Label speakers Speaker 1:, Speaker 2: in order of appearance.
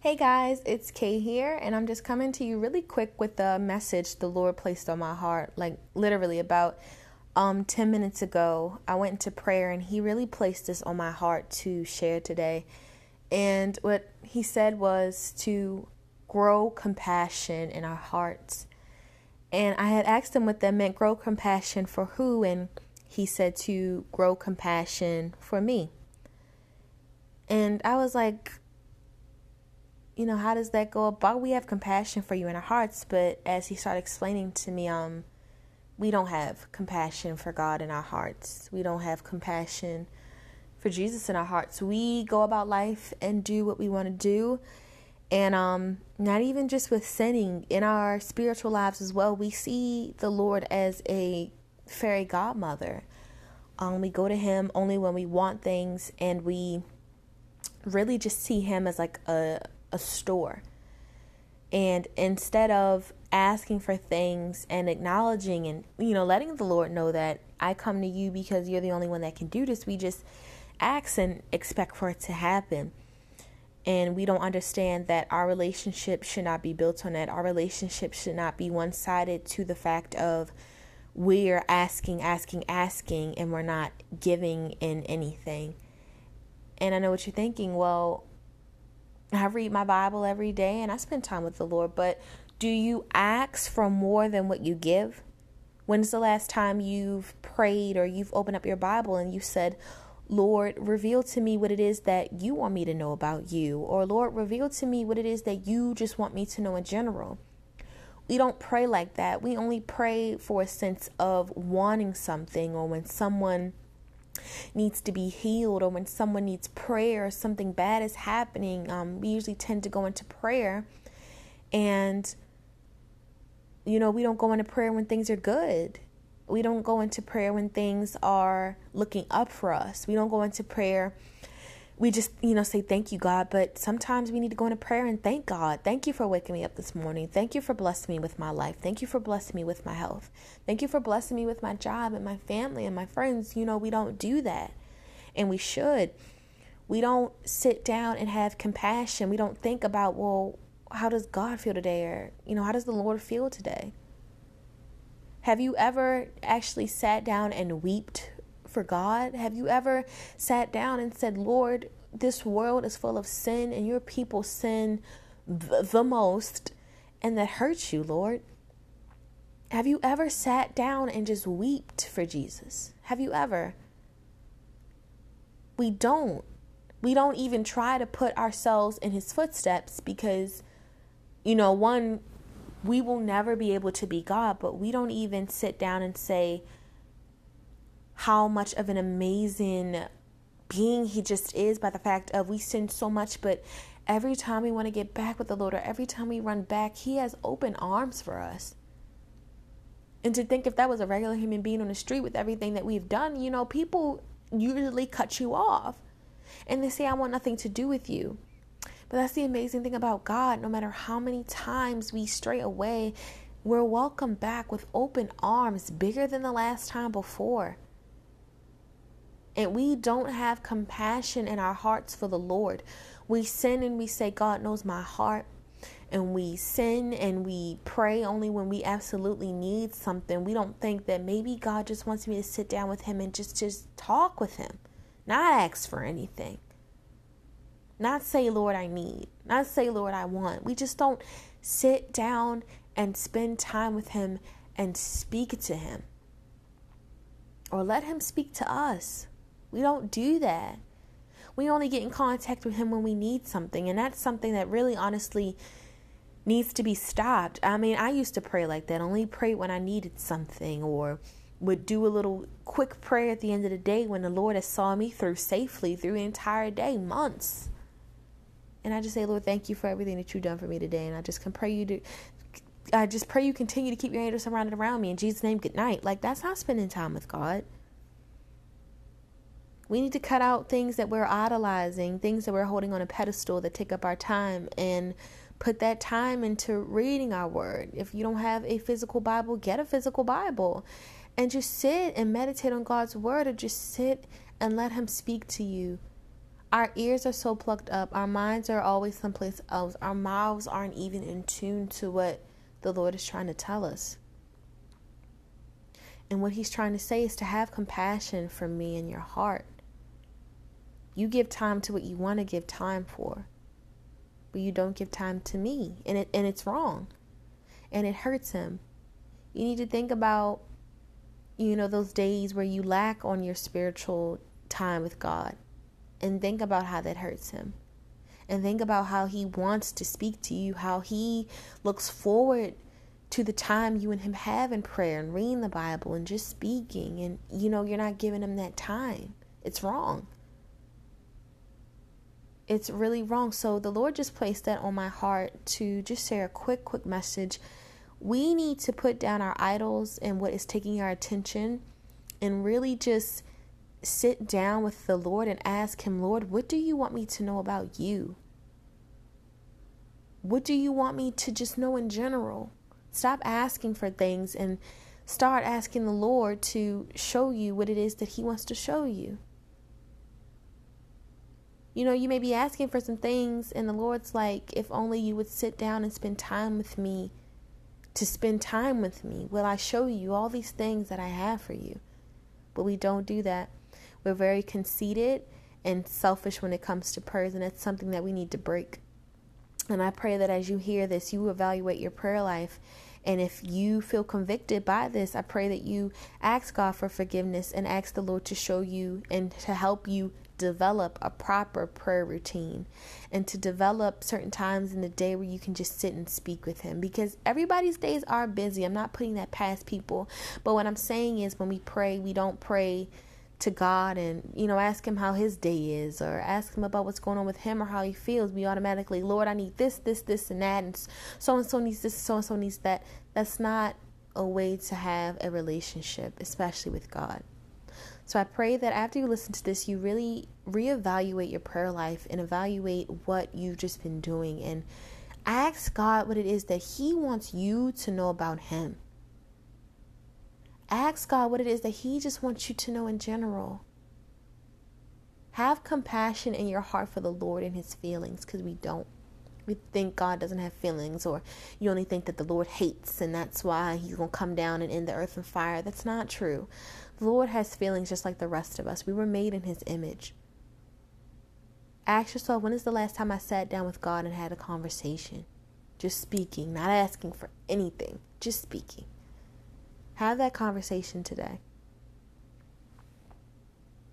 Speaker 1: Hey guys, it's Kay here, and I'm just coming to you really quick with a message the Lord placed on my heart. Like literally about um 10 minutes ago, I went into prayer and he really placed this on my heart to share today. And what he said was to grow compassion in our hearts. And I had asked him what that meant grow compassion for who and he said to grow compassion for me. And I was like, you know, how does that go about? We have compassion for you in our hearts, but as he started explaining to me, um, we don't have compassion for God in our hearts. We don't have compassion for Jesus in our hearts. We go about life and do what we want to do. And um, not even just with sinning, in our spiritual lives as well, we see the Lord as a fairy godmother. Um, we go to Him only when we want things, and we really just see Him as like a a store. And instead of asking for things and acknowledging and you know letting the Lord know that I come to you because you're the only one that can do this, we just ask and expect for it to happen. And we don't understand that our relationship should not be built on that. Our relationship should not be one sided to the fact of we're asking, asking, asking, and we're not giving in anything. And I know what you're thinking. Well, I read my Bible every day and I spend time with the Lord, but do you ask for more than what you give? When's the last time you've prayed or you've opened up your Bible and you said, Lord, reveal to me what it is that you want me to know about you? Or Lord, reveal to me what it is that you just want me to know in general. We don't pray like that. We only pray for a sense of wanting something or when someone needs to be healed or when someone needs prayer or something bad is happening, um, we usually tend to go into prayer. And, you know, we don't go into prayer when things are good. We don't go into prayer when things are looking up for us. We don't go into prayer we just, you know, say thank you, God. But sometimes we need to go into prayer and thank God. Thank you for waking me up this morning. Thank you for blessing me with my life. Thank you for blessing me with my health. Thank you for blessing me with my job and my family and my friends. You know, we don't do that. And we should. We don't sit down and have compassion. We don't think about, well, how does God feel today? Or, you know, how does the Lord feel today? Have you ever actually sat down and wept for God? Have you ever sat down and said, Lord, this world is full of sin and your people sin the most and that hurts you, Lord? Have you ever sat down and just wept for Jesus? Have you ever? We don't. We don't even try to put ourselves in his footsteps because, you know, one, we will never be able to be God, but we don't even sit down and say, how much of an amazing being he just is by the fact of we sin so much, but every time we want to get back with the Lord or every time we run back, he has open arms for us. And to think if that was a regular human being on the street with everything that we've done, you know, people usually cut you off and they say, I want nothing to do with you. But that's the amazing thing about God. No matter how many times we stray away, we're welcome back with open arms, bigger than the last time before and we don't have compassion in our hearts for the Lord. We sin and we say, God knows my heart. And we sin and we pray only when we absolutely need something. We don't think that maybe God just wants me to sit down with Him and just, just talk with Him, not ask for anything. Not say, Lord, I need. Not say, Lord, I want. We just don't sit down and spend time with Him and speak to Him. Or let Him speak to us. We don't do that. We only get in contact with Him when we need something, and that's something that really honestly needs to be stopped. I mean, I used to pray like that, only pray when I needed something or would do a little quick prayer at the end of the day when the Lord has saw me through safely through the entire day, months. And I just say, Lord, thank you for everything that you've done for me today. And I just can pray you to I just pray you continue to keep your angels surrounded around me. In Jesus' name, good night. Like that's not spending time with God. We need to cut out things that we're idolizing, things that we're holding on a pedestal that take up our time, and put that time into reading our word. If you don't have a physical Bible, get a physical Bible and just sit and meditate on God's word or just sit and let Him speak to you. Our ears are so plugged up. Our minds are always someplace else. Our mouths aren't even in tune to what the Lord is trying to tell us. And what He's trying to say is to have compassion for me in your heart. You give time to what you want to give time for, but you don't give time to me. And, it, and it's wrong. And it hurts Him. You need to think about, you know, those days where you lack on your spiritual time with God and think about how that hurts him. And think about how he wants to speak to you, how he looks forward to the time you and him have in prayer and reading the Bible and just speaking. And, you know, you're not giving him that time. It's wrong. It's really wrong. So the Lord just placed that on my heart to just share a quick, quick message. We need to put down our idols and what is taking our attention and really just sit down with the Lord and ask Him, Lord, what do you want me to know about you? What do you want me to just know in general? Stop asking for things and start asking the Lord to show you what it is that He wants to show you. You know, you may be asking for some things, and the Lord's like, if only you would sit down and spend time with me, to spend time with me, will I show you all these things that I have for you? But we don't do that. We're very conceited and selfish when it comes to prayers, and it's something that we need to break. And I pray that as you hear this, you evaluate your prayer life. And if you feel convicted by this, I pray that you ask God for forgiveness and ask the Lord to show you and to help you develop a proper prayer routine and to develop certain times in the day where you can just sit and speak with Him because everybody's days are busy. I'm not putting that past people, but what I'm saying is when we pray, we don't pray to God and, you know, ask Him how His day is or ask Him about what's going on with Him or how He feels, we automatically, Lord, I need this, this, this, and that, and so and so needs this, so and so needs that. That's not a way to have a relationship, especially with God. So I pray that after you listen to this, you really reevaluate your prayer life and evaluate what you've just been doing and ask God what it is that He wants you to know about Him. Ask God what it is that He just wants you to know in general. Have compassion in your heart for the Lord and His feelings because we don't. We think God doesn't have feelings, or you only think that the Lord hates, and that's why He's going to come down and end the earth in fire. That's not true. The Lord has feelings just like the rest of us. We were made in His image. Ask yourself when is the last time I sat down with God and had a conversation? Just speaking, not asking for anything, just speaking. Have that conversation today.